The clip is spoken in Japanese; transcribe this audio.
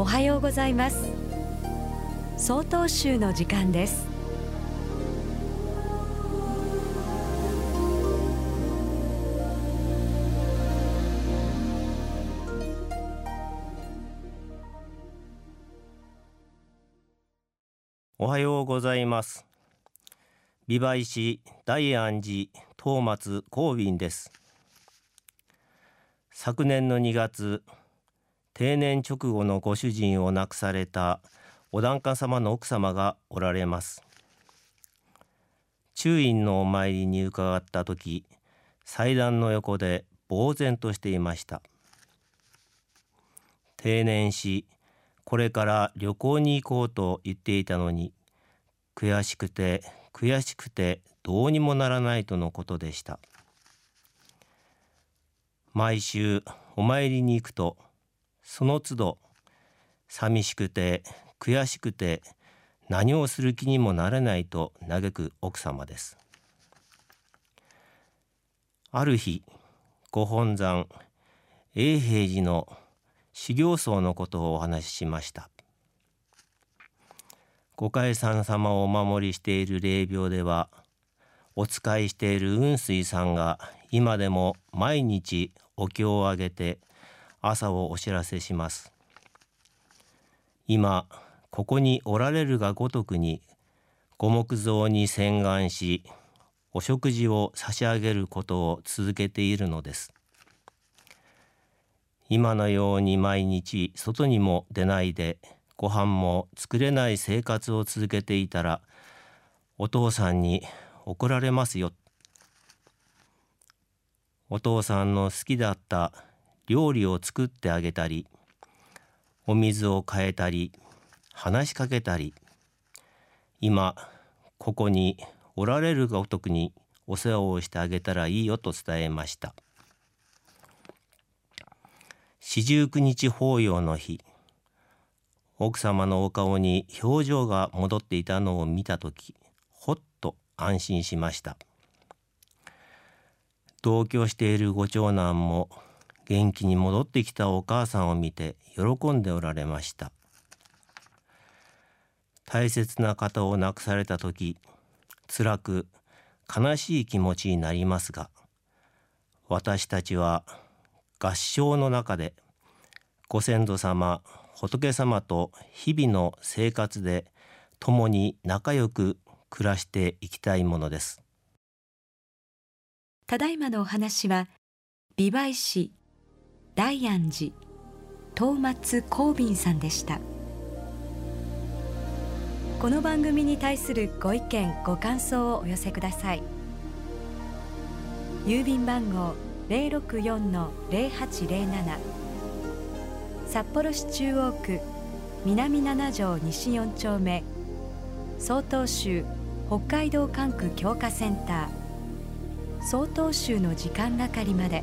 おはようございます。総統集の時間です。おはようございます。美唄市大安寺東松光敏です。昨年の2月定年直後のご主人を亡くされたお檀家様の奥様がおられます。中院のお参りに伺った時祭壇の横で呆然としていました。定年しこれから旅行に行こうと言っていたのに悔しくて悔しくてどうにもならないとのことでした。毎週お参りに行くとその都度寂しくて悔しくて何をする気にもなれないと嘆く奥様です。ある日ご本山永平寺の修行僧のことをお話ししました。ご海山様をお守りしている霊廟ではお使いしている雲水さんが今でも毎日お経をあげて朝をお知らせします。今ここにおられるがごとくに五木像に洗顔しお食事を差し上げることを続けているのです。今のように毎日外にも出ないでご飯も作れない生活を続けていたらお父さんに怒られますよお父さんの好きだった料理を作ってあげたりお水を変えたり話しかけたり今ここにおられるがお得にお世話をしてあげたらいいよと伝えました。四十九日法要の日奥様のお顔に表情が戻っていたのを見た時ほっと安心しました。同居しているご長男も元気に戻ってきたお母さんを見て喜んでおられました。大切な方を亡くされた時辛く悲しい気持ちになりますが私たちは合唱の中でご先祖様仏様と日々の生活で共に仲良く暮らしていきたいものです。ただいまのお話は美唄市大安寺東松光敏さんでした。この番組に対するご意見ご感想をお寄せください。郵便番号064-0807札幌市中央区南七条西4丁目。曹洞州北海道管区強化センター。曹洞州の時間係まで。